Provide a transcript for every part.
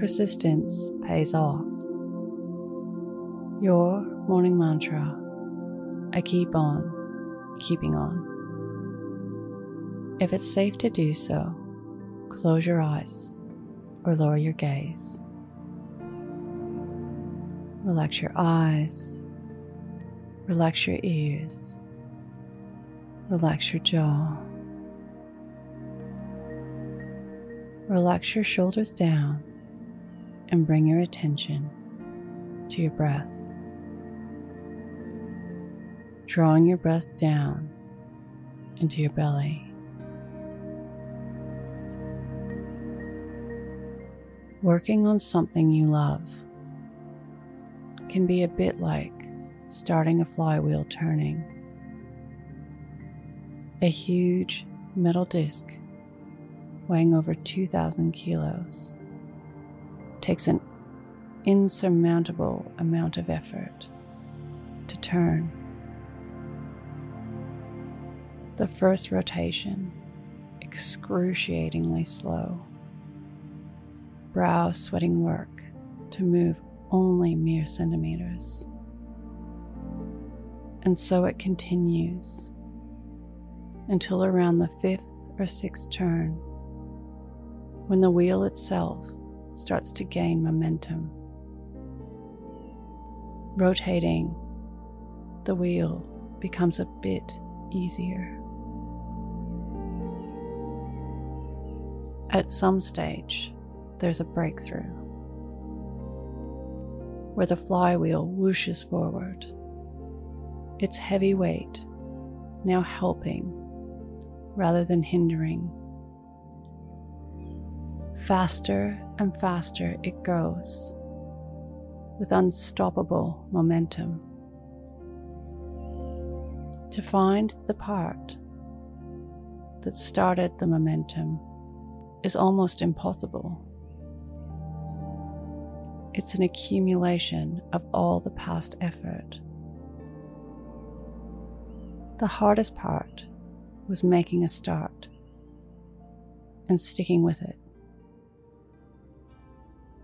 Persistence pays off. Your morning mantra I keep on, keeping on. If it's safe to do so, close your eyes or lower your gaze. Relax your eyes, relax your ears, relax your jaw. Relax your shoulders down and bring your attention to your breath. Drawing your breath down into your belly. Working on something you love can be a bit like starting a flywheel turning. A huge metal disc weighing over 2,000 kilos takes an insurmountable amount of effort to turn. The first rotation, excruciatingly slow, brow sweating work to move only mere centimeters. And so it continues until around the fifth or sixth turn, when the wheel itself starts to gain momentum. Rotating the wheel becomes a bit easier. At some stage, there's a breakthrough where the flywheel whooshes forward, its heavy weight now helping rather than hindering. Faster and faster it goes with unstoppable momentum. To find the part that started the momentum is almost impossible. It's an accumulation of all the past effort. The hardest part was making a start and sticking with it.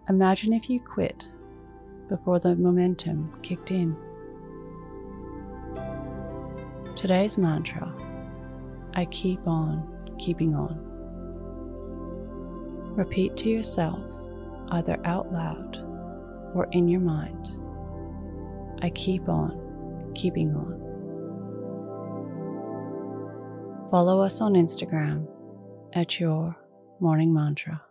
Imagine if you quit before the momentum kicked in. Today's mantra I keep on keeping on. Repeat to yourself, either out loud or in your mind I keep on keeping on. Follow us on Instagram at your morning mantra.